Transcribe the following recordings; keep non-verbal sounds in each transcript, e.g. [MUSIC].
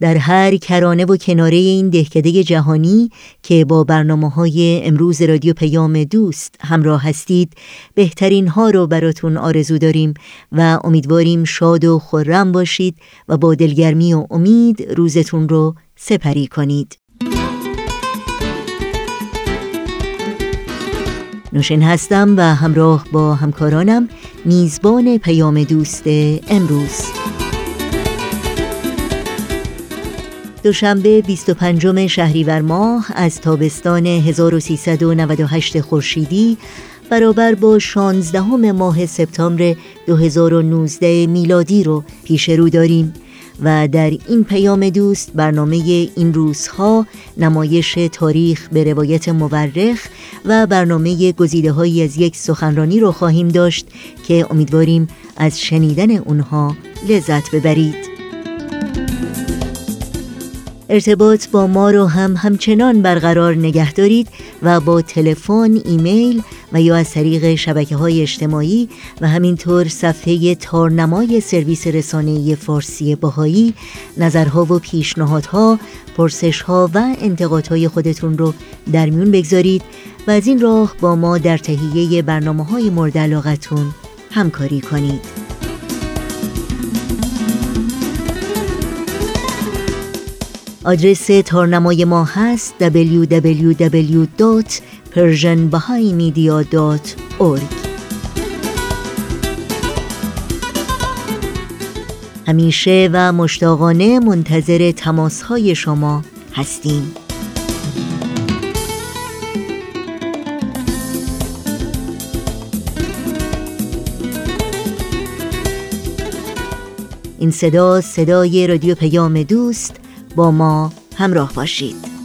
در هر کرانه و کناره این دهکده جهانی که با برنامه های امروز رادیو پیام دوست همراه هستید بهترین ها رو براتون آرزو داریم و امیدواریم شاد و خورم باشید و با دلگرمی و امید روزتون رو سپری کنید. نوشین هستم و همراه با همکارانم میزبان پیام دوست امروز. دوشنبه 25 شهریور ماه از تابستان 1398 خورشیدی برابر با 16 ماه سپتامبر 2019 میلادی رو پیش رو داریم و در این پیام دوست برنامه این روزها نمایش تاریخ به روایت مورخ و برنامه گزیده هایی از یک سخنرانی رو خواهیم داشت که امیدواریم از شنیدن اونها لذت ببرید. ارتباط با ما رو هم همچنان برقرار نگه دارید و با تلفن، ایمیل و یا از طریق شبکه های اجتماعی و همینطور صفحه تارنمای سرویس رسانه فارسی باهایی نظرها و پیشنهادها، پرسشها و انتقادهای خودتون رو در میون بگذارید و از این راه با ما در تهیه برنامه های مورد علاقتون همکاری کنید. آدرس تارنمای ما هست www.persianbahaimedia.org همیشه و مشتاقانه منتظر تماس های شما هستیم. این صدا صدای رادیو پیام دوست با ما همراه باشید.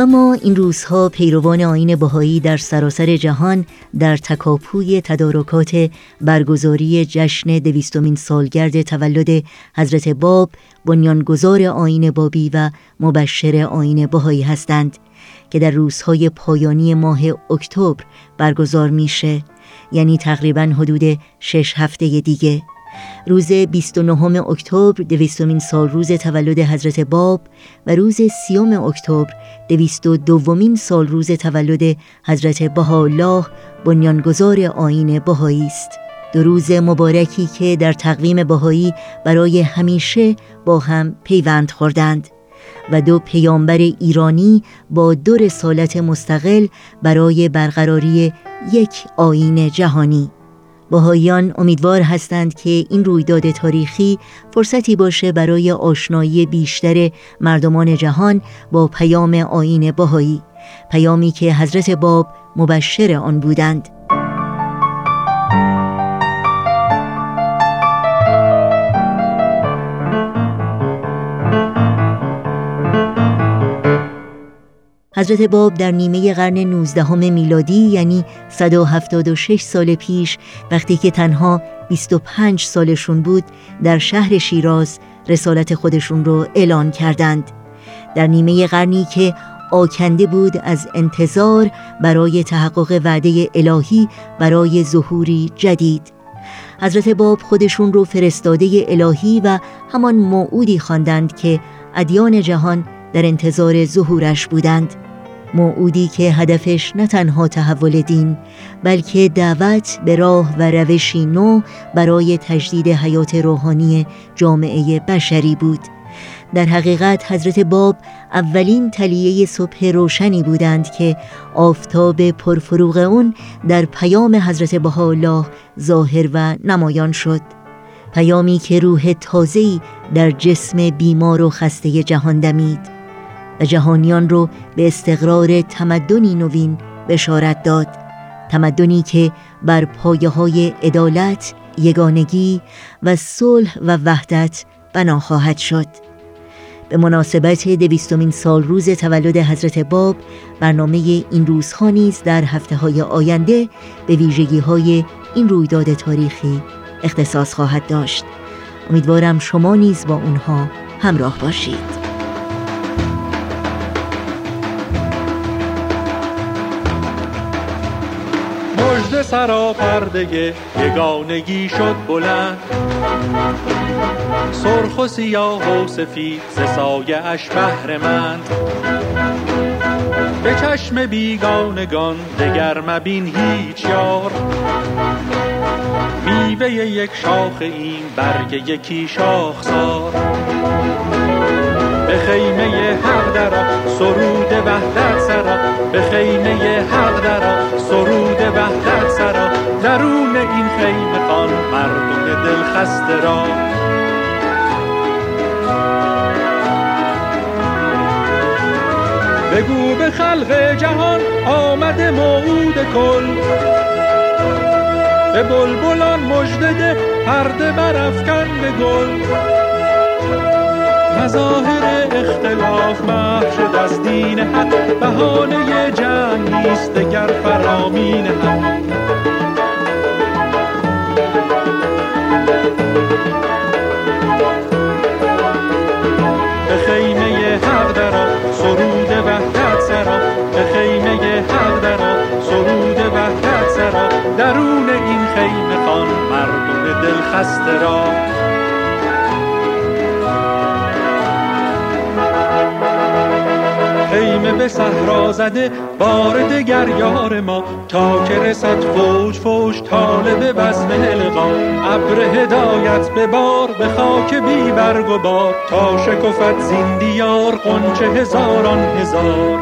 و ما این روزها پیروان آین بهایی در سراسر جهان در تکاپوی تدارکات برگزاری جشن دویستمین سالگرد تولد حضرت باب بنیانگذار آین بابی و مبشر آین بهایی هستند که در روزهای پایانی ماه اکتبر برگزار میشه یعنی تقریبا حدود شش هفته دیگه. روز 29 اکتبر دویستمین سال روز تولد حضرت باب و روز سیوم اکتبر دویست و دومین سال روز تولد حضرت بهاءالله بنیانگذار آین بهایی است. دو روز مبارکی که در تقویم بهایی برای همیشه با هم پیوند خوردند و دو پیامبر ایرانی با دو رسالت مستقل برای برقراری یک آین جهانی. باهایان امیدوار هستند که این رویداد تاریخی فرصتی باشه برای آشنایی بیشتر مردمان جهان با پیام آین باهایی پیامی که حضرت باب مبشر آن بودند. حضرت باب در نیمه قرن 19 میلادی یعنی 176 سال پیش وقتی که تنها 25 سالشون بود در شهر شیراز رسالت خودشون رو اعلان کردند. در نیمه قرنی که آکنده بود از انتظار برای تحقق وعده الهی برای ظهوری جدید. حضرت باب خودشون رو فرستاده الهی و همان موعودی خواندند که ادیان جهان در انتظار ظهورش بودند. موعودی که هدفش نه تنها تحول دین بلکه دعوت به راه و روشی نو برای تجدید حیات روحانی جامعه بشری بود. در حقیقت حضرت باب اولین تلیه صبح روشنی بودند که آفتاب پرفروغ اون در پیام حضرت بهاءالله ظاهر و نمایان شد. پیامی که روح تازه‌ای در جسم بیمار و خسته جهان دمید. و جهانیان رو به استقرار تمدنی نوین بشارت داد. تمدنی که بر پایه های عدالت، یگانگی و صلح و وحدت بنا خواهد شد. به مناسبت دویستمین سال روز تولد حضرت باب برنامه این روزها نیز در هفته های آینده به ویژگی های این رویداد تاریخی اختصاص خواهد داشت. امیدوارم شما نیز با اونها همراه باشید. سرا پرده یگانگی شد بلند. سرخ و سیاه و سفید ز سایه اش بهرمند به چشم بیگانگان دگر مبین هیچ یار. میوه یک شاخ این برگ یکی شاخسار. به خیمه حق درا سرود وحدت سرا به خیمه حق درا سرود وحدت درون این خیمه خان مردم دل خسته را. بگو به خلق جهان آمده موعود کل. به بلبلان مجدده پرده برافکن به گل. مظاهر اختلاف محو شد از دین حق بهانه جنگ نیست دگر فرامین حق. به خیمه حق درا سرود وحدت سرا. به خیمه حق درا سرود وحدت سرا. درون این خیمه خان مردم دل خسته را. خیمه به صحرا زده بار دگر یار ما. تا که رسد فوج فوج طالب بزم القا ابر هدایت به بار به خاک بی برگ و بار. تا شکفت زین دیار قنچه هزاران هزار.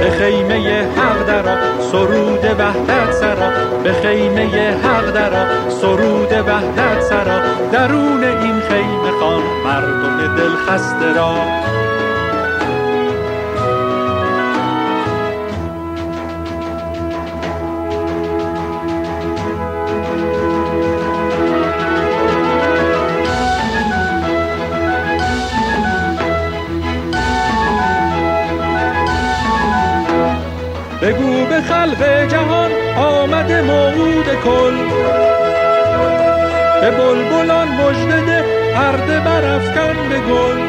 به خیمه حق درا سرود وحدت سرا. به خیمه حق درا سرود وحدت سرا. درون این خیمه خان مردم دل خسته را. خلق جهان آمده موعود کل به بلبلان مجدده پرده برافکن به گل.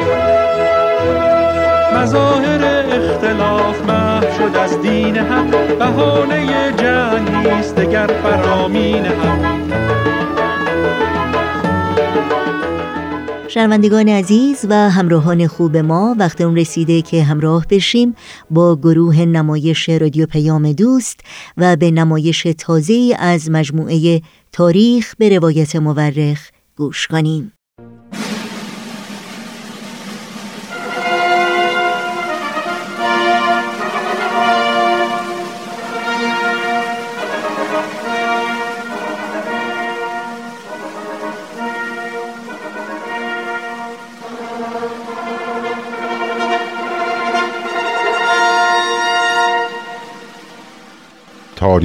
مظاهر اختلاف محو شد از دین حق بهانه جنگ نیست دگر فرامین حق. شنوندگان عزیز و همراهان خوب ما وقت اون رسیده که همراه بشیم با گروه نمایش رادیو پیام دوست و به نمایش تازه از مجموعه تاریخ به روایت مورخ گوش کنیم.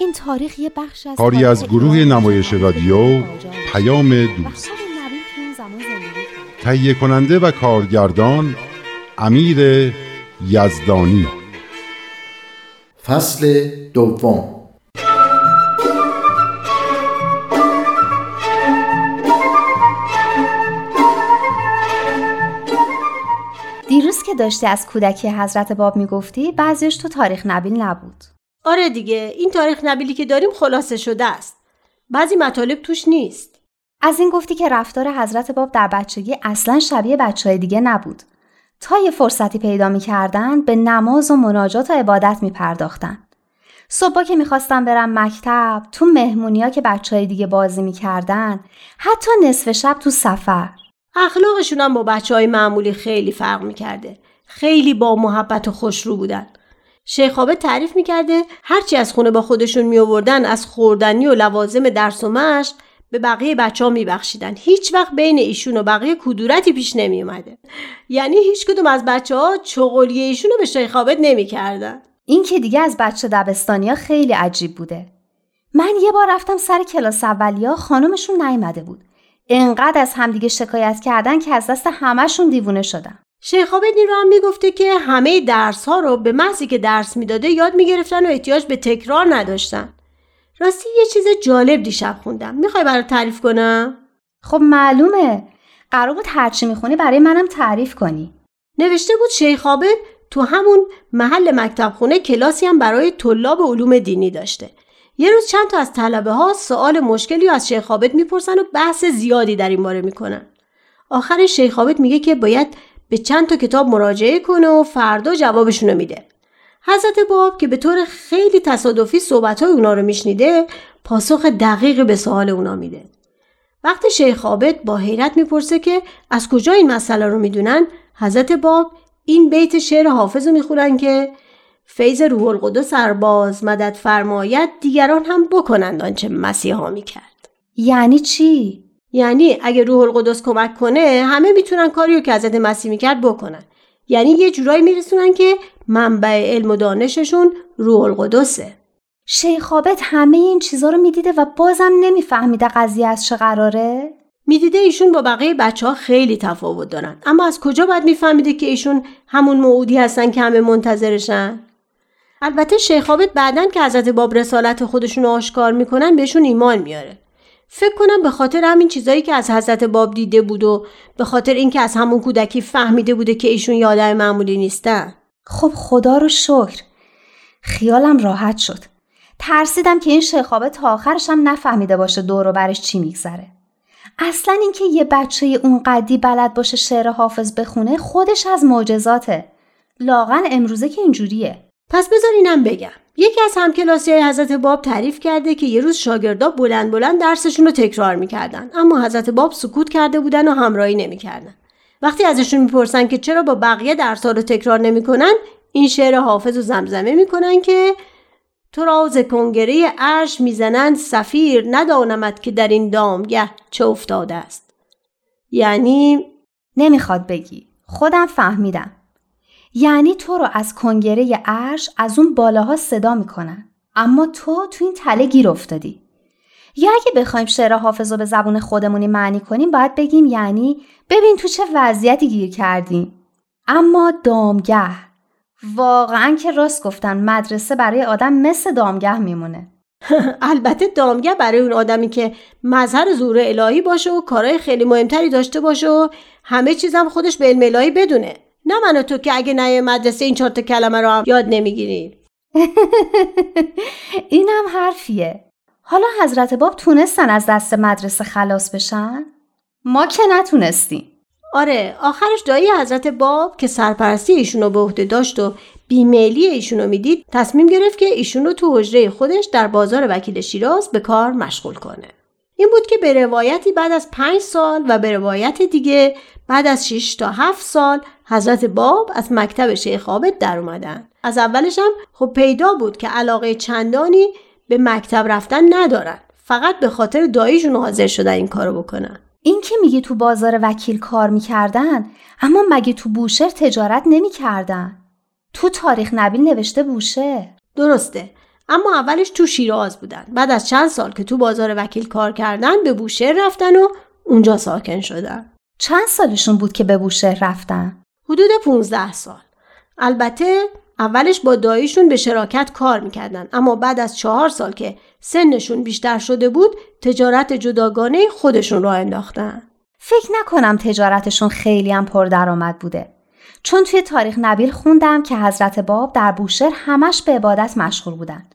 این تاریخ یه بخش از کاری از گروه نمایش رادیو پیام دوست. تهیه کننده و کارگردان امیر یزدانی. فصل دوم. دیروز که داشتی از کودکی حضرت باب می‌گفتی بعضیش تو تاریخ نبیل نبود. آره دیگه این تاریخ نبیلی که داریم خلاصه شده است. بعضی مطالب توش نیست. از این گفتی که رفتار حضرت باب در بچگی اصلا شبیه بچه های دیگه نبود. تا یه فرصتی پیدا می‌کردن به نماز و مناجات و عبادت میپرداختن. صبح که می‌خواستم برم مکتب تو مهمونیا که بچه های دیگه بازی می‌کردن حتی نصف شب تو سفر. اخلاقشون هم با بچه های معمولی خیلی فرق می‌کرده. خیلی با محبت و خوشرو بودن. شیخ عابد تعریف می‌کرده هرچی از خونه با خودشون میآوردن از خوردنی و لوازم درس و مشق به بقیه بچه ها میبخشیدن. هیچ وقت بین ایشون و بقیه کدورتی پیش نمی اومده یعنی هیچ کدوم از بچه ها چغلیه ایشون رو به شیخ عابد نمی‌کردن. این که دیگه از بچه دبستانیا خیلی عجیب بوده. من یه بار رفتم سر کلاس اولیا خانمشون نیومده بود. انقدر از همدیگه شکایت کردن که از دست همهشون دیوونه شدم. شیخ عابد این رو هم می‌گفته که همه درس ها رو به محضی که درس می‌داده یاد می‌گرفتن و احتیاج به تکرار نداشتن. راستی یه چیز جالب دیشب خوندم. می‌خوای برات تعریف کنم؟ خب معلومه. قرار بود هرچی می‌خونی برای منم تعریف کنی. نوشته بود شیخ عابد تو همون محل مکتب خونه کلاسی هم برای طلاب علوم دینی داشته. یه روز چند تا از طلبه ها سوال مشکلی از شیخ عابد می‌پرسن و بحث زیادی در این باره می‌کنن. آخر شیخ عابد میگه که باید به چند تا کتاب مراجعه کنه و فردا جوابشونو میده. حضرت باب که به طور خیلی تصادفی صحبتهای اونا رو میشنیده پاسخ دقیق به سوال اونا میده. وقتی شیخ عابد با حیرت می‌پرسه که از کجا این مسئله رو می‌دونن حضرت باب این بیت شعر حافظ رو می‌خونن که فیض روح القدس سرباز مدد فرماید دیگران هم بکنند آنچه مسیحا می‌کرد. یعنی چی؟ یعنی اگه روح القدس کمک کنه همه می‌تونن کاری رو که حضرت مسیح می‌کرد بکنن. یعنی یه جورایی میرسونن که منبع علم و دانششون روح القدسه. شیخ عابد همه این چیزا رو می‌دیده و بازم نمیفهمیده قضیه از چه قراره؟ می‌دیده ایشون با بقیه بچه ها خیلی تفاوت دارن. اما از کجا باید میفهمیده که ایشون همون موعودی هستن که همه منتظرشن؟ البته شیخ عابد بعدن که حضرت باب رسالت خودشون رو آشکار می‌کنن بهشون ایمان میاره. فکر کنم به خاطر همین چیزایی که از حضرت باب دیده بود و به خاطر اینکه از همون کودکی فهمیده بوده که ایشون یادم معمولی نیستن. خب خدا رو شکر. خیالم راحت شد. ترسیدم که این شیخابه تا آخرش هم نفهمیده باشه دور و برش چی میگذره. اصلا اینکه یه بچه اون قدی بلد باشه شعر حافظ بخونه خودش از معجزاته. لاغن امروزه که اینجوریه. پس بذار اینم بگم. یکی از همکلاسی های حضرت باب تعریف کرده که یه روز شاگردا بلند بلند درسشون رو تکرار می‌کردن. اما حضرت باب سکوت کرده بودن و همراهی نمی‌کردن. وقتی ازشون می‌پرسن که چرا با بقیه درسها رو تکرار نمی‌کنن این شعر حافظ و زمزمه می‌کنن که تو را ز کنگره عرش می‌زنند سفیر ندانمت که در این دامگه چه افتاده است یعنی نمی‌خواد بگی. خودم فهمیدم. یعنی تو رو از کنگره عرش از اون بالاها صدا می‌کنن. اما تو تو این تله گیر افتادی. یا اگه بخوایم شعر حافظ رو به زبون خودمونی معنی کنیم باید بگیم یعنی ببین تو چه وضعیتی گیر کردیم اما دامگه. واقعا که راست گفتن مدرسه برای آدم مثل دامگه میمونه. [LAUGHS] البته دامگه برای اون آدمی که مظهر زور الهی باشه و کارهای خیلی مهمتری داشته باشه و همه چیزم خودش به علم الهی بدونه. نه من و تو که اگه نه مدرسه این چهار کلمه رو هم یاد نمی‌گیریم [LAUGHS] اینم حرفیه. حالا حضرت باب تونستن از دست مدرسه خلاص بشن؟ ما که نتونستیم. آره آخرش دایی حضرت باب که سرپرستی ایشون رو به عهده داشت و بیمیلی ایشون رو می‌دید تصمیم گرفت که ایشون رو تو حجره خودش در بازار وکیل شیراز به کار مشغول کنه. این بود که به روایتی بعد از پنج سال و به روایت دیگه بعد از 6 تا 7 سال حضرت باب از مکتب شیخ عابد در اومدن. از اولش هم خب پیدا بود که علاقه چندانی به مکتب رفتن ندارن. فقط به خاطر داییشون حاضر شدن این کارو بکنن. این که میگه تو بازار وکیل کار می‌کردن اما مگه تو بوشهر تجارت نمی‌کردن؟ تو تاریخ نبیل نوشته بوشهر درسته. اما اولش تو شیراز بودن بعد از چند سال که تو بازار وکیل کار کردن به بوشهر رفتن و اونجا ساکن شدن چند سالشون بود که به بوشهر رفتن؟ حدود 15 سال. البته اولش با داییشون به شراکت کار می‌کردن اما بعد از چهار سال که سنشون بیشتر شده بود تجارت جداگانه خودشون را انداختن. فکر نکنم تجارتشون خیلی هم پردرآمد بوده. چون توی تاریخ نبیل خوندم که حضرت باب در بوشهر همش به عبادت مشغول بودن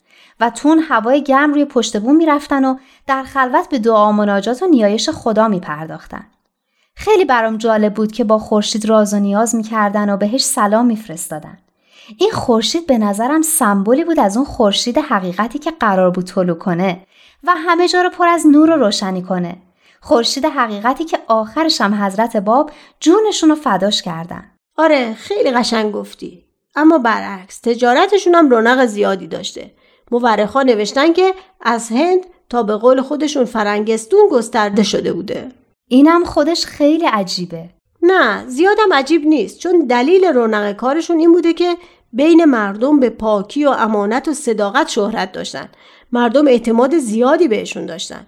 و تون هوای گرم روی پشت بوم می‌رفتن و در خلوت به دعا و مناجات و نیایش خدا می پرداختن. خیلی برام جالب بود که با خورشید راز و نیاز می‌کردن و بهش سلام میفرستادن. این خورشید به نظرم سمبولی بود از اون خورشید حقیقتی که قرار بود طلوع کنه و همه جا رو پر از نور و روشنی کنه. خورشید حقیقتی که آخرش هم حضرت باب جونشون رو فداش کردن. آره خیلی قشنگ گفتی. اما برعکس تجارتشون هم رونق زیادی داشته. مورخا نوشتن که از هند تا به قول خودشون فرنگستون گسترده شده بوده. اینم خودش خیلی عجیبه. نه زیادم عجیب نیست چون دلیل رونق کارشون این بوده که بین مردم به پاکی و امانت و صداقت شهرت داشتن. مردم اعتماد زیادی بهشون داشتن.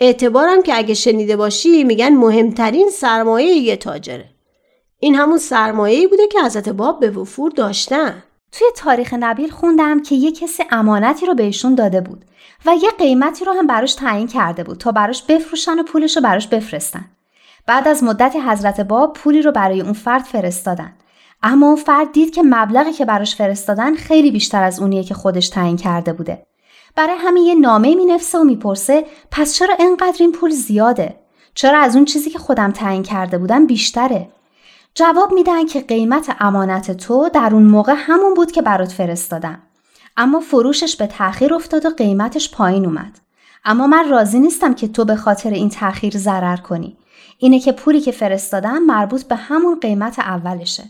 اعتبارم که اگه شنیده باشی میگن مهمترین سرمایه یه تاجره. این همون سرمایه‌ای بوده که حضرت باب به وفور داشتن. توی تاریخ نبیل خوندم که یه کسی امانتی رو بهشون داده بود و یه قیمتی رو هم براش تعیین کرده بود تا براش بفروشن و پولش رو براش بفرستن. بعد از مدت حضرت باب پولی رو برای اون فرد فرستادن. اما اون فرد دید که مبلغی که براش فرستادن خیلی بیشتر از اونیه که خودش تعیین کرده بوده. برای همین یه نامه می نفسه و می‌پرسه پس چرا انقدر این پول زیاده؟ چرا از اون چیزی که خودم تعیین کرده بودم بیشتره؟ جواب میدن که قیمت امانت تو در اون موقع همون بود که برات فرستادم. اما فروشش به تأخیر افتاد و قیمتش پایین اومد. اما من راضی نیستم که تو به خاطر این تأخیر ضرر کنی. اینه که پولی که فرستادم مربوط به همون قیمت اولشه.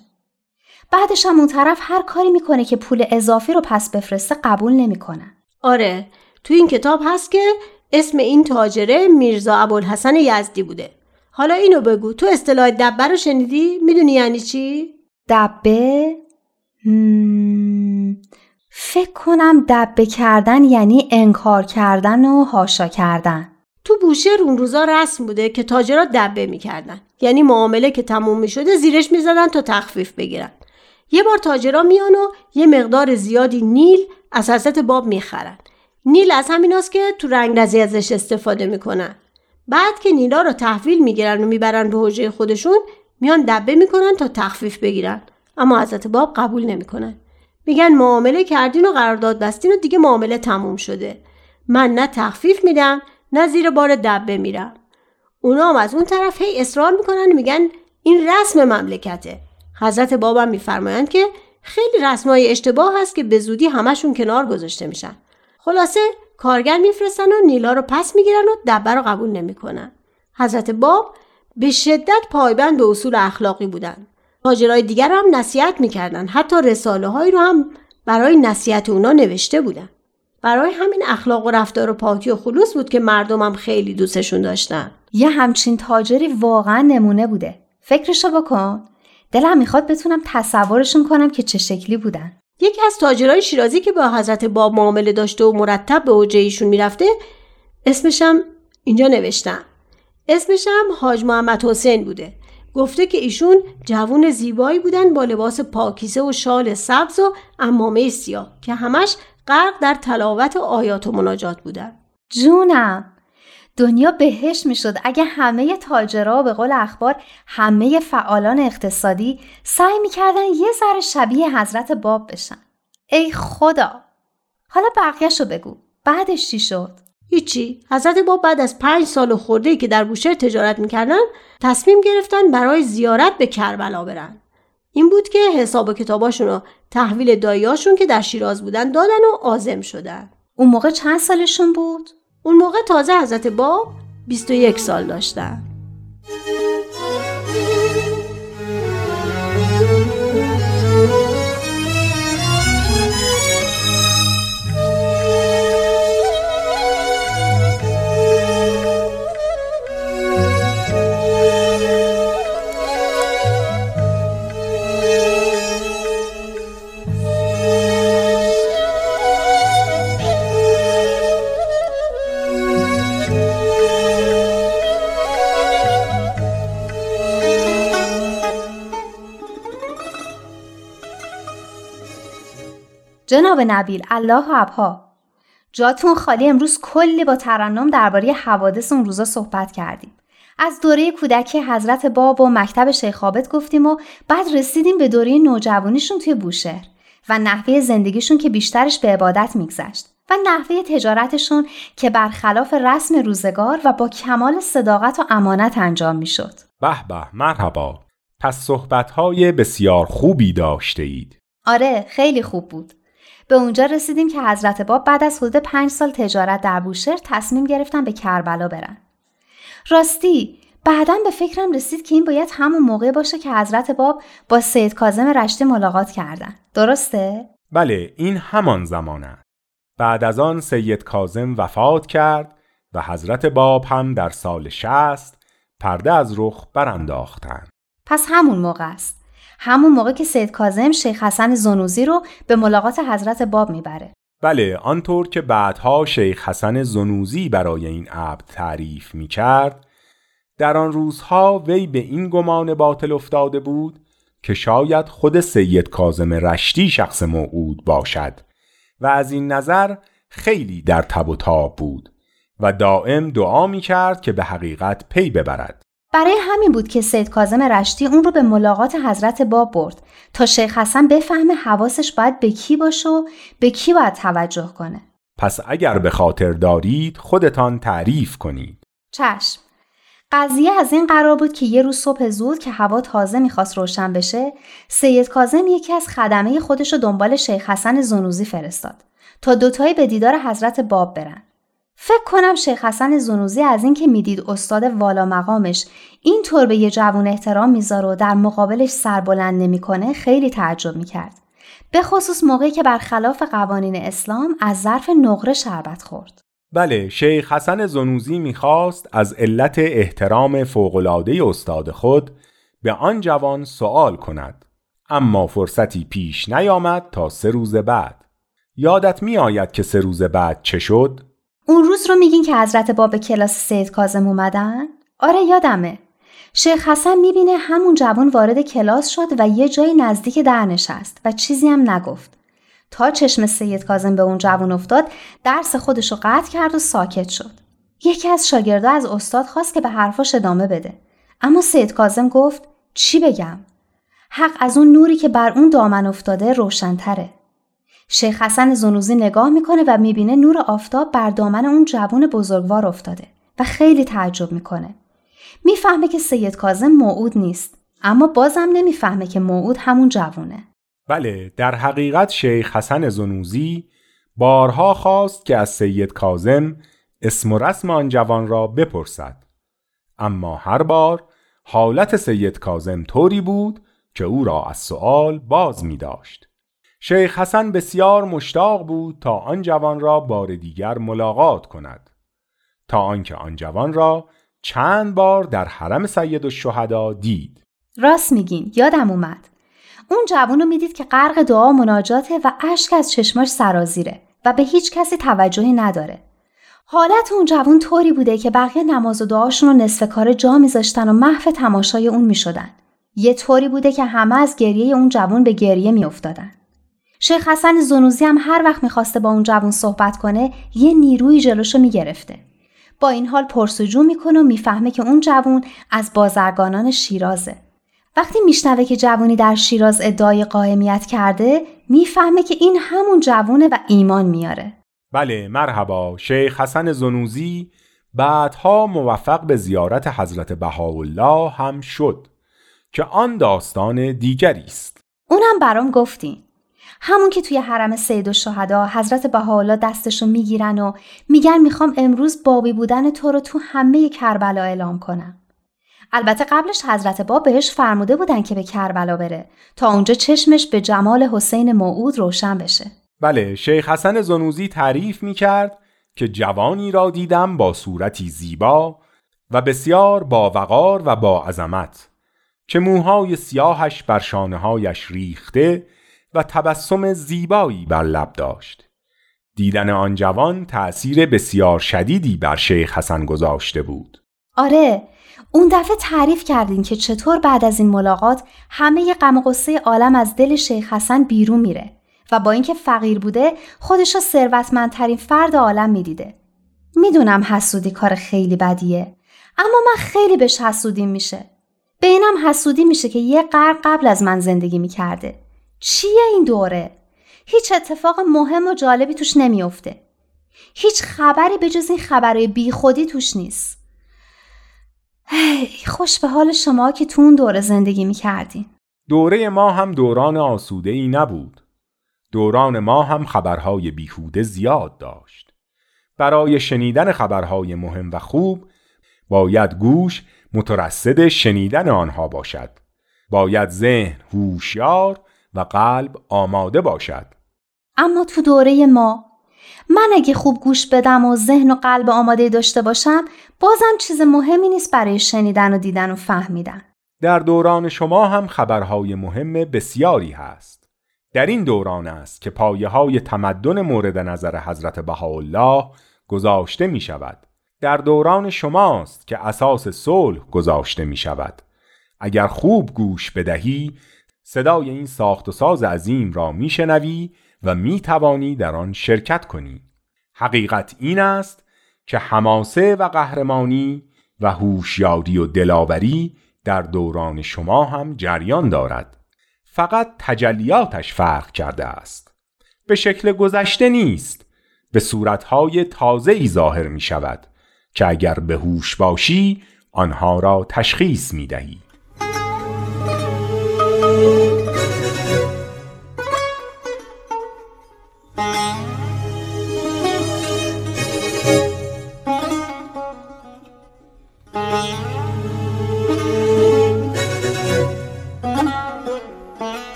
بعدش هم اون طرف هر کاری می‌کنه که پول اضافی رو پس بفرسته قبول نمی‌کنن. آره تو این کتاب هست که اسم این تاجره میرزا ابوالحسن یزدی بوده. حالا اینو بگو تو اصطلاح دبه رو شنیدی؟ می‌دونی یعنی چی؟ دبه؟ فکر کنم دبه کردن یعنی انکار کردن و هاشا کردن. تو بوشهر اون روزا رسم بوده که تاجرها دبه می‌کردن یعنی معامله که تموم می‌شده زیرش می‌زدن تا تخفیف بگیرن یه بار تاجرا میان و یه مقدار زیادی نیل از حضرت باب می‌خرن نیل از همیناست که تو رنگ ازش استفاده می‌کنن بعد که نیلا رو تحویل می‌گیرن و می‌برن به حوژه خودشون میان دبه می‌کنن تا تخفیف بگیرن. اما حضرت باب قبول نمی‌کنن. میگن معامله کردین و قرارداد بستین و دیگه معامله تموم شده. من نه تخفیف میدم نه زیر بار دبه میرم. اونا هم از اون طرف هی اصرار می‌کنن میگن این رسم مملکته. حضرت بابم میفرمایند که خیلی رسمای اشتباه هست که به زودی همشون کنار گذاشته میشن. خلاصه کارگر میفرستن و نیلا رو پس می‌گیرن و دبه رو قبول نمی‌کنن. حضرت باب به شدت پایبند به اصول اخلاقی بودن تاجرای دیگر هم نصیحت می‌کردن. حتی رساله هایی رو هم برای نصیحت اونا نوشته بودن. برای همین اخلاق و رفتار و پاکی و خلوص بود که مردمم خیلی دوستشون داشتن. یه همچین تاجری واقعا نمونه بوده. فکرشو بکن. دلم می‌خواد بتونم تصورشون کنم که چه شکلی بودن. یکی از تاجرای شیرازی که با حضرت باب معامله داشته و مرتب به اوجه ایشون می‌رفته اسمشم اینجا نوشتم اسمشم حاج محمد حسین بوده. گفته که ایشون جوون زیبایی بودن با لباس پاکیزه و شال سبز و امامه سیاه که همش غرق در تلاوت آیات و مناجات بودن. جونم. دنیا بهش می‌شد. اگه همه تاجرها به قول اخبار همه فعالان اقتصادی سعی می‌کردن یه ذره شبیه حضرت باب بشن. ای خدا! حالا بقیهشو بگو. بعدش چی شد؟ هیچی. حضرت باب بعد از پنج سال خورده که در بوشهر تجارت می‌کردن تصمیم گرفتن برای زیارت به کربلا برن. این بود که حساب و کتاباشون رو تحویل داییاشون که در شیراز بودن دادن و آزم شدن. اون موقع چند سالشون بود؟ اون موقع تازه حضرت باب 21 سال داشتن. جناب نبیل الله و ابها جاتون خالی امروز کلی با ترنم درباره حوادث اون روزا صحبت کردیم از دوره کودکی حضرت باب و مکتب شیخ گفتیم و بعد رسیدیم به دوره نوجوانیشون توی بوشهر و نحوه زندگیشون که بیشترش به عبادت میگذشت و نحوه تجارتشون که برخلاف رسم روزگار و با کمال صداقت و امانت انجام می‌شد. به به مرحبا پس صحبتهای بسیار خوبی داشته اید. آره خیلی خوب بود. به اونجا رسیدیم که حضرت باب بعد از حدود پنج سال تجارت در بوشهر تصمیم گرفتن به کربلا برن. راستی بعدا به فکرم رسید که این باید همون موقع باشه که حضرت باب با سید کازم رشته ملاقات کردن. درسته؟ بله این همان زمان بعد از آن سید کازم وفات کرد و حضرت باب هم در سال شست پرده از رخ برانداختند. پس همون موقع است. همون موقع که سید کازم شیخ حسن زنوزی رو به ملاقات حضرت باب می‌بره. بله آنطور که بعدها شیخ حسن زنوزی برای این عبد تعریف می کرد در آن روزها وی به این گمان باطل افتاده بود که شاید خود سید کازم رشتی شخص موعود باشد و از این نظر خیلی در تب و تاب بود و دائم دعا می کرد که به حقیقت پی ببرد. برای همین بود که سید کازم رشتی اون رو به ملاقات حضرت باب برد تا شیخ حسن بفهمه حواسش باید به کی باشه و به کی باید توجه کنه. پس اگر به خاطر دارید خودتان تعریف کنید. چشم. قضیه از این قرار بود که یه روز صبح زود که هوا تازه می‌خواست روشن بشه سید کازم یکی از خدمه خودش رو دنبال شیخ حسن زنوزی فرستاد تا دوتایی به دیدار حضرت باب برن فکر کنم شیخ حسن زنوزی از اینکه می‌دید استاد والا مقامش اینطور به یه جوون احترام می‌ذاره و در مقابلش سربلند نمی‌کنه خیلی تعجب می‌کرد. به خصوص موقعی که برخلاف قوانین اسلام از ظرف نقره شربت خورد. بله شیخ حسن زنوزی می‌خواست از علت احترام فوقلاده استاد خود به آن جوان سوال کند. اما فرصتی پیش نیامد تا سه روز بعد. یادت میآید که سه روز بعد چه شد؟ اون روز رو میگین که حضرت باب کلاس سید کازم اومدن؟ آره یادمه. شیخ حسن می‌بینه همون جوان وارد کلاس شد و یه جایی نزدیک در نشست و چیزی هم نگفت. تا چشم سید کازم به اون جوون افتاد درس خودشو قطع کرد و ساکت شد. یکی از شاگردا از استاد خواست که به حرفاش ادامه بده. اما سید کازم گفت چی بگم؟ حق از اون نوری که بر اون دامن افتاده روشنتره. شیخ حسن زنوزی نگاه می‌کنه و می‌بینه نور آفتاب بر دامن اون جوون بزرگوار افتاده و خیلی تعجب می‌کنه. می‌فهمه که سید کازم موعود نیست اما بازم نمی‌فهمه که موعود همون جوونه. بله در حقیقت شیخ حسن زنوزی بارها خواست که از سید کازم اسم و رسم آن جوان را بپرسد. اما هر بار حالت سید کازم طوری بود که او را از سؤال باز می داشت. شیخ حسن بسیار مشتاق بود تا آن جوان را بار دیگر ملاقات کند تا آنکه آن جوان را چند بار در حرم سید الشهدا دید راست میگین یادم اومد اون جوون رو می‌دید که غرق دعا مناجاته و اشک از چشماش سرازیره و به هیچ کسی توجهی نداره. حالت اون جوون طوری بوده که بقیه نماز و دعاشون رو نصف کار جا میذاشتن و محو تماشای اون می‌شدن. یه طوری بوده که همه از گریه اون جوون به گریه میافتادن. شیخ حسن زنوزی هم هر وقت می‌خواسته با اون جوون صحبت کنه یه نیروی جلوشو می‌گرفته. با این حال پرسجو می‌کنه و می‌فهمه که اون جوون از بازرگانان شیرازه. وقتی میشنوه که جوونی در شیراز ادعای قائمیت کرده می‌فهمه که این همون جوونه و ایمان میاره بله مرحبا شیخ حسن زنوزی بعدها موفق به زیارت حضرت بهاءالله هم شد که آن داستان دیگری است اونم برام گفتین همون که توی حرم سید و شهدا حضرت بهاءالله دستشو می‌گیرن و میگن می‌خوام امروز بابی بودن تو رو تو همه کربلا اعلام کنم البته قبلش حضرت باب بهش فرموده بودن که به کربلا بره تا اونجا چشمش به جمال حسین موعود روشن بشه. بله شیخ حسن زنوزی تعریف می کرد که جوانی را دیدم با صورتی زیبا و بسیار با وقار و با عظمت که موهای سیاهش بر شانههایش ریخته و تبسم زیبایی بر لب داشت. دیدن آن جوان تأثیر بسیار شدیدی بر شیخ حسن گذاشته بود. آره اون دفعه تعریف کردین که چطور بعد از این ملاقات همه غم و غصه عالم از دل شیخ حسن بیرون میره و با اینکه فقیر بوده خودش رو ثروتمندترین فرد عالم می‌دیده می‌دونم حسودی کار خیلی بدیه اما من خیلی بهش حسودیم میشه به اینم حسودی میشه که یه قرن قبل از من زندگی می‌کرده چیه این دوره؟ هیچ اتفاق مهم و جالبی توش نمیافته. هیچ خبری به جز این خبرهای بیخودی توش نیست. هی خوش به حال شما که تو اون دوره زندگی می‌کردین. دوره ما هم دوران آسوده ای نبود. دوران ما هم خبرهای بیهوده زیاد داشت. برای شنیدن خبرهای مهم و خوب باید گوش مترصد شنیدن آنها باشد. باید ذهن هوشیار و قلب آماده باشد. اما تو دوره ما من اگه خوب گوش بدم و ذهن و قلب آماده داشته باشم بازم چیز مهمی نیست برای شنیدن و دیدن و فهمیدن. در دوران شما هم خبرهای مهم بسیاری هست. در این دوران است که پایه های تمدن مورد نظر حضرت بهاءالله گذاشته می شود در دوران شماست که اساس صلح گذاشته می شود اگر خوب گوش بدهی صدای این ساخت و ساز عظیم را می شنوی و می توانی در آن شرکت کنی. حقیقت این است که حماسه و قهرمانی و هوشیاری و دلاوری در دوران شما هم جریان دارد. فقط تجلیاتش فرق کرده است. به شکل گذشته نیست. به صورتهای تازه ای ظاهر می شود که اگر به هوش باشی آنها را تشخیص می دهی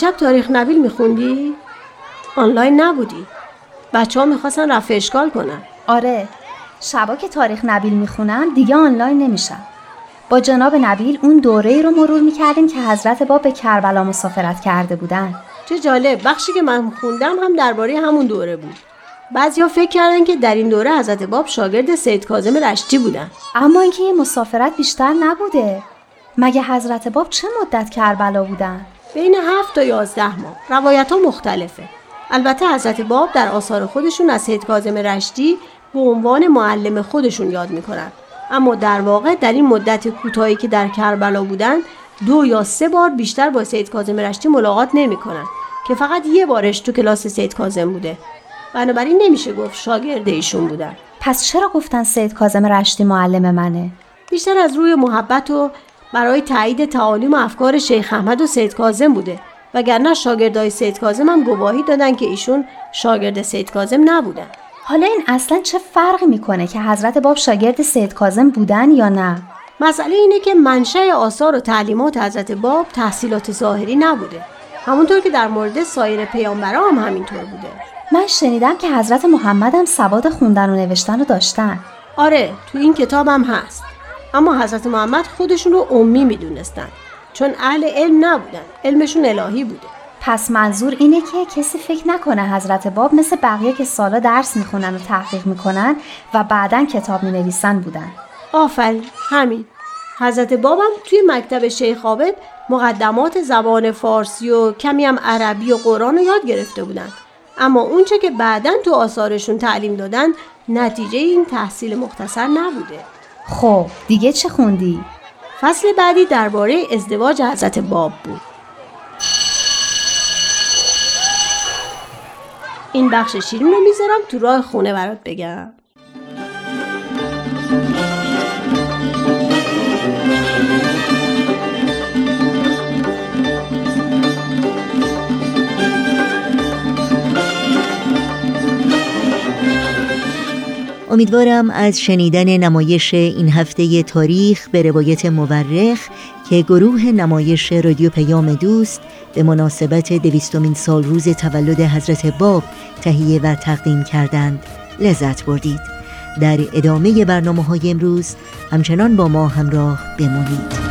دیشب تاریخ نبیل میخوندی؟ آنلاین نبودی. بچه ها می‌خواستن رفع اشکال کنن. آره. شبا که تاریخ نبیل می‌خونم دیگه آنلاین نمیشم. با جناب نبیل اون دوره ای رو مرور می‌کردیم که حضرت باب به کربلا مسافرت کرده بودن. چه جالب. بخشی که من خوندم هم درباره همون دوره بود. بعضیا فکر کردن که در این دوره حضرت باب شاگرد سید کاظم رشتی بودن. اما اینکه یه مسافرت بیشتر نبوده. مگه حضرت باب چه مدت کربلا بودن؟ بین هفت تا یازده ماه. روایت ها مختلفه. البته حضرت باب در آثار خودشون از سید کاظم رشتی به عنوان معلم خودشون یاد می‌کنن. اما در واقع در این مدت کوتاهی که در کربلا بودن دو یا سه بار بیشتر با سید کاظم رشتی ملاقات نمی‌کنن که فقط یه بارش تو کلاس سید کاظم بوده. بنابراین نمیشه گفت شاگرد ایشون بودن. پس چرا گفتن سید کاظم رشتی معلم منه؟ بیشتر از روی محبت و برای تایید تعالیم و افکار شیخ احمد و سید کاظم بوده. وگرنه شاگردای سید کاظم هم گواهی دادن که ایشون شاگرد سید کاظم نبودن. حالا این اصلا چه فرقی می‌کنه که حضرت باب شاگرد سید کاظم بودن یا نه؟ مسئله اینه که منشأ آثار و تعلیمات حضرت باب تحصیلات ظاهری نبوده. همونطور که در مورد سایر پیامبرا هم همینطور بوده. من شنیدم که حضرت محمد هم سواد خوندن و نوشتن رو داشتن. آره تو این کتابم هست. اما حضرت محمد خودشون رو امی می‌دونستن. چون اهل علم نبودن. علمشون الهی بوده. پس منظور اینه که کسی فکر نکنه حضرت باب مثل بقیه که سالا درس می‌خونن و تحقیق می‌کنن و بعدا کتاب می‌نویسن بودن. آفرین. همین. حضرت بابم توی مکتب شیخ عابد مقدمات زبان فارسی و کمی هم عربی و قرآن رو یاد گرفته بودن. اما اونچه که بعدا تو آثارشون تعلیم دادن نتیجه این تحصیل مختصر نبوده. خب دیگه چه خوندی؟ فصل بعدی درباره ازدواج حضرت باب بود این بخش شیرین رو می‌ذارم تو راه خونه برات بگم امیدوارم از شنیدن نمایش این هفته تاریخ به روایت مورخ که گروه نمایش رادیو پیام دوست به مناسبت دویستمین سال روز تولد حضرت باب تهیه و تقدیم کردند لذت بردید. در ادامه برنامه های امروز همچنان با ما همراه بمانید.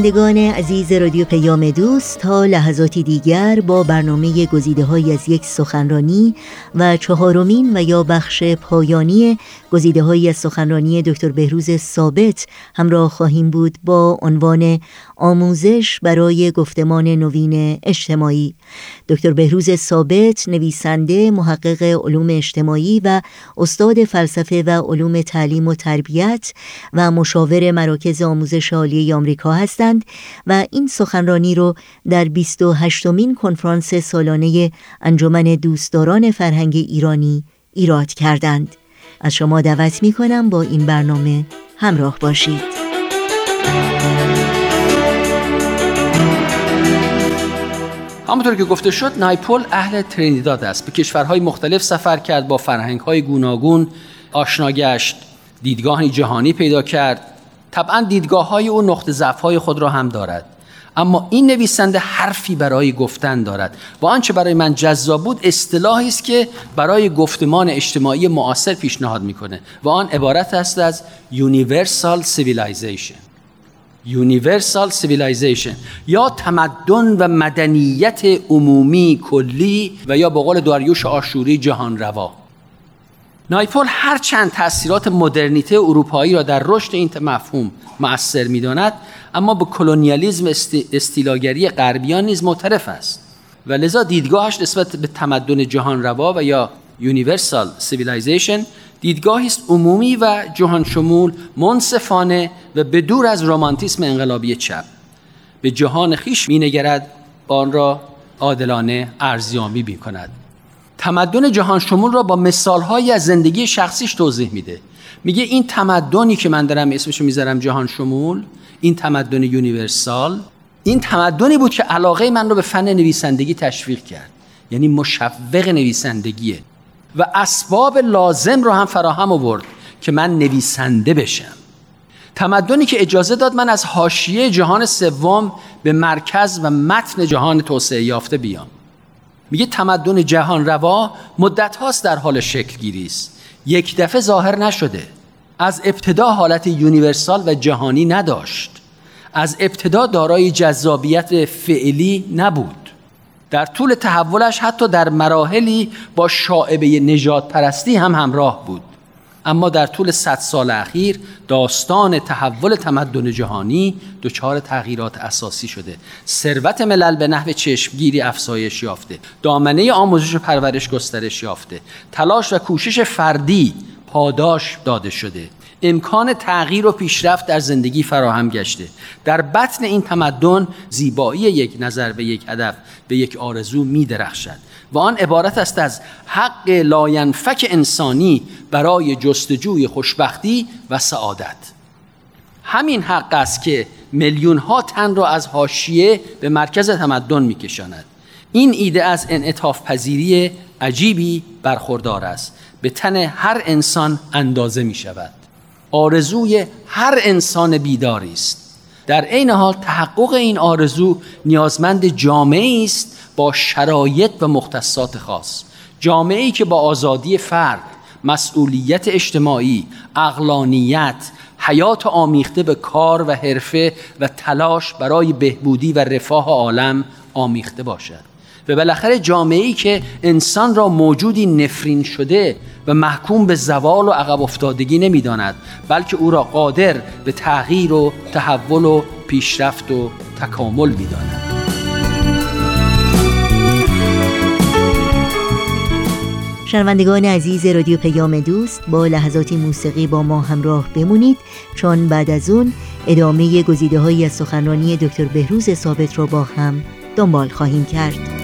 شنوندگان عزیز رادیو پیام دوست تا لحظاتی دیگر با برنامه گزیده های از یک سخنرانی و چهارمین و یا بخش پایانی گزیده های از سخنرانی دکتر بهروز ثابت همراه خواهیم بود با عنوان آموزش برای گفتمان نوین اجتماعی. دکتر بهروز ثابت نویسنده محقق علوم اجتماعی و استاد فلسفه و علوم تعلیم و تربیت و مشاور مراکز آموزش عالی آمریکا هستند. و این سخنرانی رو در 28 مین کنفرانس سالانه انجمن دوستداران فرهنگ ایرانی ایراد کردند. از شما دعوت می کنم با این برنامه همراه باشید. همونطور که گفته شد نایپول اهل ترینیداد است. به کشورهای مختلف سفر کرد با فرهنگهای گوناگون آشنا گشت دیدگاهی جهانی پیدا کرد. طبعا دیدگاه های او نقط ضعف های خود را هم دارد. اما این نویسنده حرفی برای گفتن دارد. و آنچه برای من جذاب بود اصطلاحی است که برای گفتمان اجتماعی معاصر پیشنهاد می‌کنه. و آن عبارت است از Universal Civilization. universal civilization یا تمدن و مدنیت عمومی کلی و یا به قول داریوش آشوری جهان روا نایپول هر چند تاثیرات مدرنیته اروپایی را در رشد این مفهوم مؤثر می‌داند اما به کلونیالیزم استیلاگری غربیان نیز معترف است. و لذا دیدگاهش نسبت به تمدن جهان روا و یا universal civilization دیدگاهی است عمومی و جهان شمول منصفانه و به دور از رمانتیسم انقلابی چپ. به جهان خویش می‌نگرد آن را عادلانه ارزیابی می کند تمدن جهان شمول را با مثالهایی از زندگی شخصیش توضیح میده. میگه این تمدنی که من دارم اسمشو می‌ذارم جهان شمول این تمدن یونیورسال این تمدنی بود که علاقه من رو به فن نویسندگی تشویق کرد. یعنی مشوق نویسندگیه. و اسباب لازم رو هم فراهم آورد که من نویسنده بشم. تمدنی که اجازه داد من از حاشیه جهان سوم به مرکز و متن جهان توسعه یافته بیام. میگه تمدن جهان روا مدت هاست در حال شکل گیری است. یک دفعه ظاهر نشده. از ابتدا حالت یونیورسال و جهانی نداشت. از ابتدا دارای جذابیت فعلی نبود. در طول تحولش حتی در مراحلی با شاعبه نجات پرستی هم همراه بود. اما در طول صد سال اخیر داستان تحول تمدن جهانی دچار تغییرات اساسی شده. ثروت ملل به نحو چشمگیری افزایش یافته. دامنه آموزش و پرورش گسترش یافته. تلاش و کوشش فردی پاداش داده شده. امکان تغییر و پیشرفت در زندگی فراهم گشته. در بطن این تمدن زیبایی یک نظر به یک هدف به یک آرزو می درخشد و آن عبارت است از حق لاینفک انسانی برای جستجوی خوشبختی و سعادت. همین حق است که میلیون ها تن را از حاشیه به مرکز تمدن میکشاند این ایده از انعطاف پذیری عجیبی برخوردار است. به تن هر انسان اندازه می شود. آرزوی هر انسان بیداری است. در عین حال تحقق این آرزو نیازمند جامعه است با شرایط و مختصات خاص. جامعه ای که با آزادی فرد مسئولیت اجتماعی اقلانیت حیات آمیخته به کار و حرفه و تلاش برای بهبودی و رفاه عالم آمیخته باشد. و بالاخره جامعه ای که انسان را موجودی نفرین شده و محکوم به زوال و عقب افتادگی نمی‌داند بلکه او را قادر به تغییر و تحول و پیشرفت و تکامل می‌داند. شنوندگان عزیز رادیو پیام دوست با لحظاتی موسیقی با ما همراه بمونید. چون بعد از اون ادامه گزیده هایی از سخنرانی دکتر بهروز ثابت را با هم دنبال خواهیم کرد.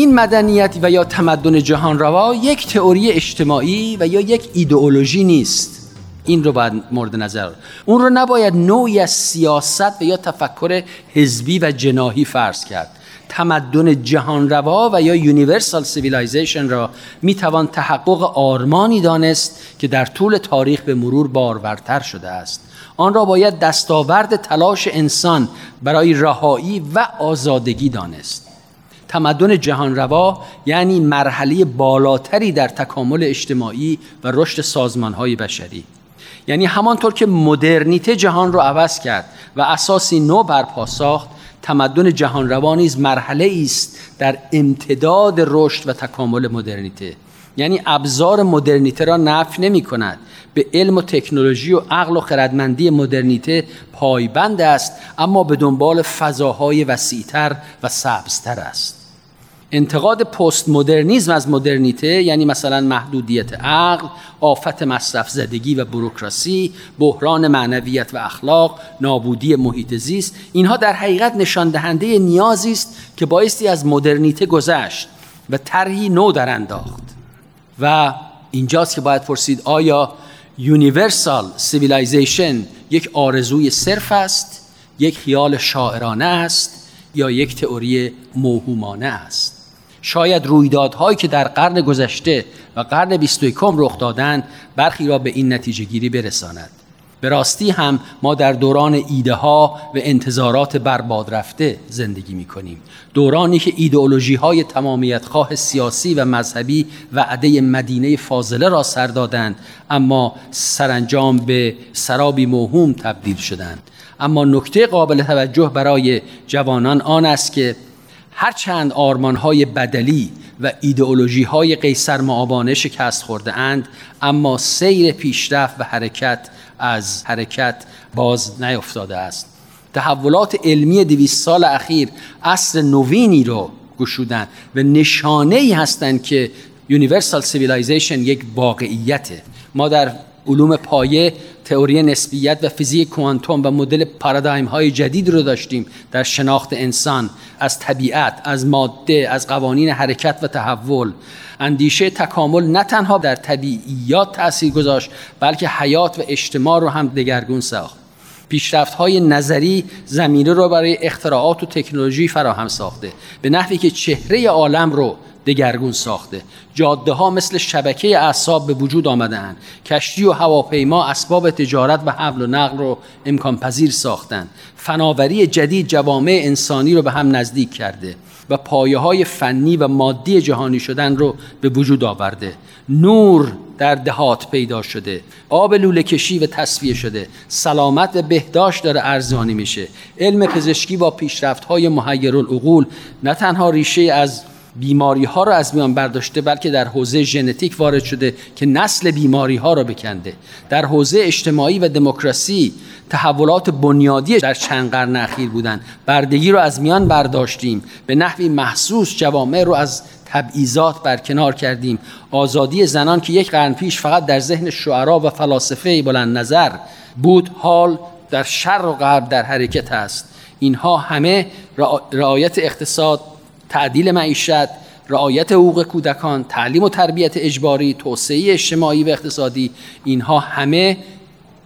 این مدنیت و یا تمدن جهان روا یک تئوری اجتماعی و یا یک ایدئولوژی نیست. این رو باید مورد نظر اون رو نباید نوعی از سیاست و یا تفکر حزبی و جناحی فرض کرد. تمدن جهان روا و یا universal civilization را می توان تحقق آرمانی دانست که در طول تاریخ به مرور بارورتر شده است. آن را باید دستاورد تلاش انسان برای رهایی و آزادگی دانست. تمدن جهان روا یعنی مرحله بالاتری در تکامل اجتماعی و رشد سازمانهای بشری. یعنی همانطور که مدرنیته جهان رو عوض کرد و اساسی نو برپا ساخت تمدن جهان روا نیز مرحله است در امتداد رشد و تکامل مدرنیته. یعنی ابزار مدرنیته را نفی نمی کند. به علم و تکنولوژی و عقل و خردمندی مدرنیته پایبند است اما به دنبال فضاهای وسیعتر و سبزتر است. انتقاد پست مدرنیزم از مدرنیته یعنی مثلا محدودیت عقل، آفت مصرف زدگی و بروکراسی، بحران معنویت و اخلاق، نابودی محیط زیست اینها در حقیقت نشان دهنده نیازی است که بایستی از مدرنیته گذشت و طرحی نو در انداخت. و اینجاست که باید پرسید آیا universal civilization یک آرزوی صرف است یک خیال شاعرانه است یا یک تئوری موهومانه است؟ شاید رویدادهایی که در قرن گذشته و قرن 21 رخ دادند برخی را به این نتیجه گیری برساند. به راستی هم ما در دوران ایده ها و انتظارات برباد رفته زندگی می کنیم دورانی که ایدئولوژی های تمامیت خواه سیاسی و مذهبی وعده مدینه فاضله را سر دادند اما سرانجام به سرابی موهوم تبدیل شدند. اما نکته قابل توجه برای جوانان آن است که هرچند آرمان های بدلی و ایدئولوژی های قیصر مآبانه شکست خورده اند اما سیر پیشرفت و حرکت از حرکت باز نیفتاده است. تحولات علمی دویست سال اخیر اصل نوینی رو گشودن و نشانه ای هستند که universal civilization یک واقعیته. ما در علوم پایه تئوری نسبیت و فیزیک کوانتوم و مدل پارادایم های جدید رو داشتیم در شناخت انسان از طبیعت از ماده از قوانین حرکت و تحول. اندیشه تکامل نه تنها در طبیعیات تاثیر گذاشت بلکه حیات و اجتماع رو هم دگرگون ساخت. پیشرفت های نظری زمینه رو برای اختراعات و تکنولوژی فراهم ساخته. به نحوی که چهره عالم رو دگرگون ساخته. جاده ها مثل شبکه اعصاب به وجود آمدن کشتی و هواپیما اسباب تجارت و حمل و نقل رو امکان پذیر ساختن فناوری جدید جوامع انسانی رو به هم نزدیک کرده و پایه های فنی و مادی جهانی شدن رو به وجود آورده. نور در دهات پیدا شده. آب لوله کشی و تصفیه شده. سلامت و بهداشت داره ارزانی میشه. علم پزشکی با پیشرفت های محیر العقول نه تنها ریشه از بیماری ها را از میان برداشته بلکه در حوزه ژنتیک وارد شده که نسل بیماری ها را بکنده. در حوزه اجتماعی و دموکراسی تحولات بنیادی در چند قرن اخیر بودند. بردگی رو از میان برداشتیم. به نحوی محسوس جوامع رو از تبعیضات برکنار کردیم. آزادی زنان که یک قرن پیش فقط در ذهن شعرا و فلاسفه بلند نظر بود حال در شرق و غرب در حرکت است. اینها همه رعایت اقتصاد تعدیل معیشت رعایت حقوق کودکان تعلیم و تربیت اجباری توسعه اجتماعی و اقتصادی اینها همه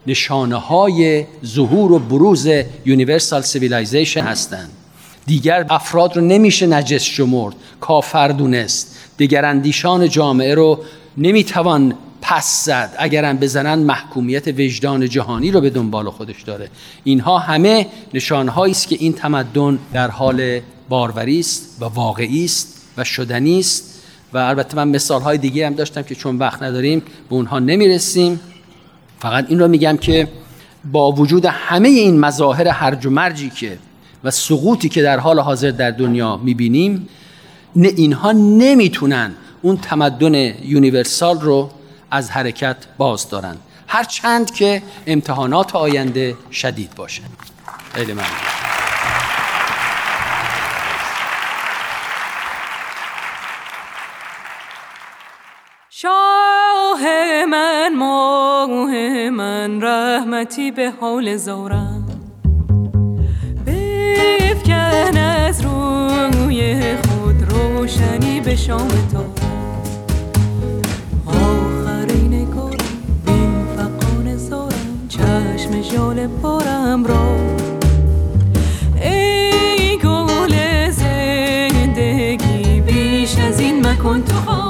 نشانه های ظهور و بروز universal civilization هستند. دیگر افراد رو نمیشه نجس شمرد کافر دونست دیگر اندیشان جامعه رو نمی‌توان پس زد اگرم بزنن محکومیت وجدان جهانی رو به دنبال خودش داره. اینها همه نشانهایی است که این تمدن در حال باروری است و واقعی است و شدنی است و البته من مثال های دیگه هم داشتم که چون وقت نداریم به اونها نمی‌رسیم. فقط این رو میگم که با وجود همه این مظاهر هرج و مرجی که و سقوطی که در حال حاضر در دنیا می‌بینیم اینها نمی‌تونن اون تمدن یونیورسال رو از حرکت باز دارن. هرچند که امتحانات آینده شدید باشه خیلی ممنون. شاه من ماه من رحمتی به حال زارم. بفکن از روی خود روشنی به شام تا آخرین کارم بین فقان زارم چشم جال پارم را. ای گل زندگی بیش از این مکن تو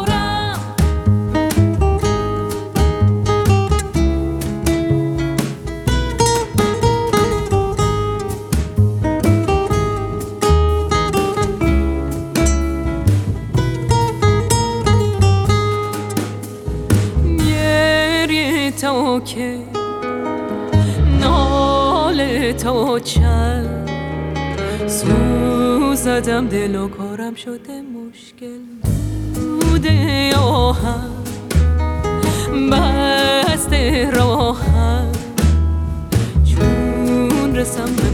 زدم دل و کارم شده مشکل بوده آهم بسته راهم چون رسم به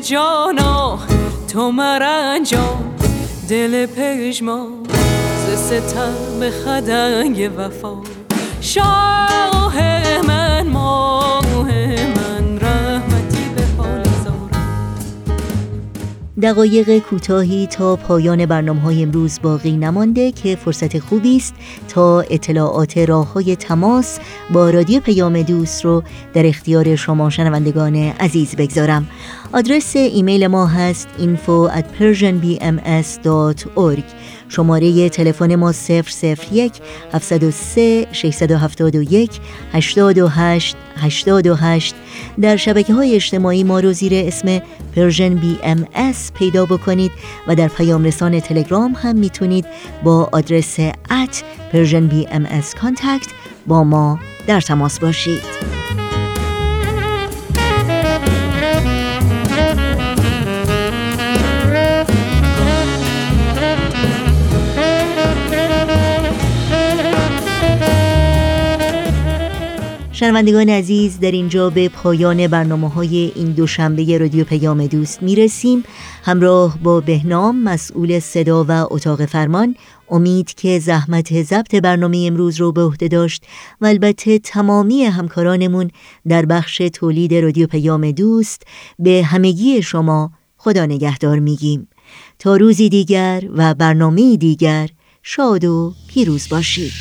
جانا تو مرنجان دل پژمان ز ستم خدنگ وفا. شاه من ماه من. دقایق کوتاهی تا پایان برنامه های امروز باقی نمانده که فرصت خوبی است تا اطلاعات راه های تماس با رادیو پیام دوست رو در اختیار شما شنوندگان عزیز بگذارم. آدرس ایمیل ما هست info at persianbms.org شماره تلفن ما 001 703 671 828 828 در شبکه های اجتماعی ما رو زیر اسم Persian BMS پیدا بکنید و در پیام رسان تلگرام هم می‌تونید با آدرس at Persian BMS با ما در تماس باشید. شنوندگان عزیز در اینجا به پایان برنامه های این دوشنبه رادیو پیام دوست می رسیم همراه با بهنام مسئول صدا و اتاق فرمان امید که زحمت ضبط برنامه امروز رو به عهده داشت و البته تمامی همکارانمون در بخش تولید رادیو پیام دوست به همگی شما خدا نگهدار میگیم. تا روزی دیگر و برنامه دیگر شاد و پیروز باشید.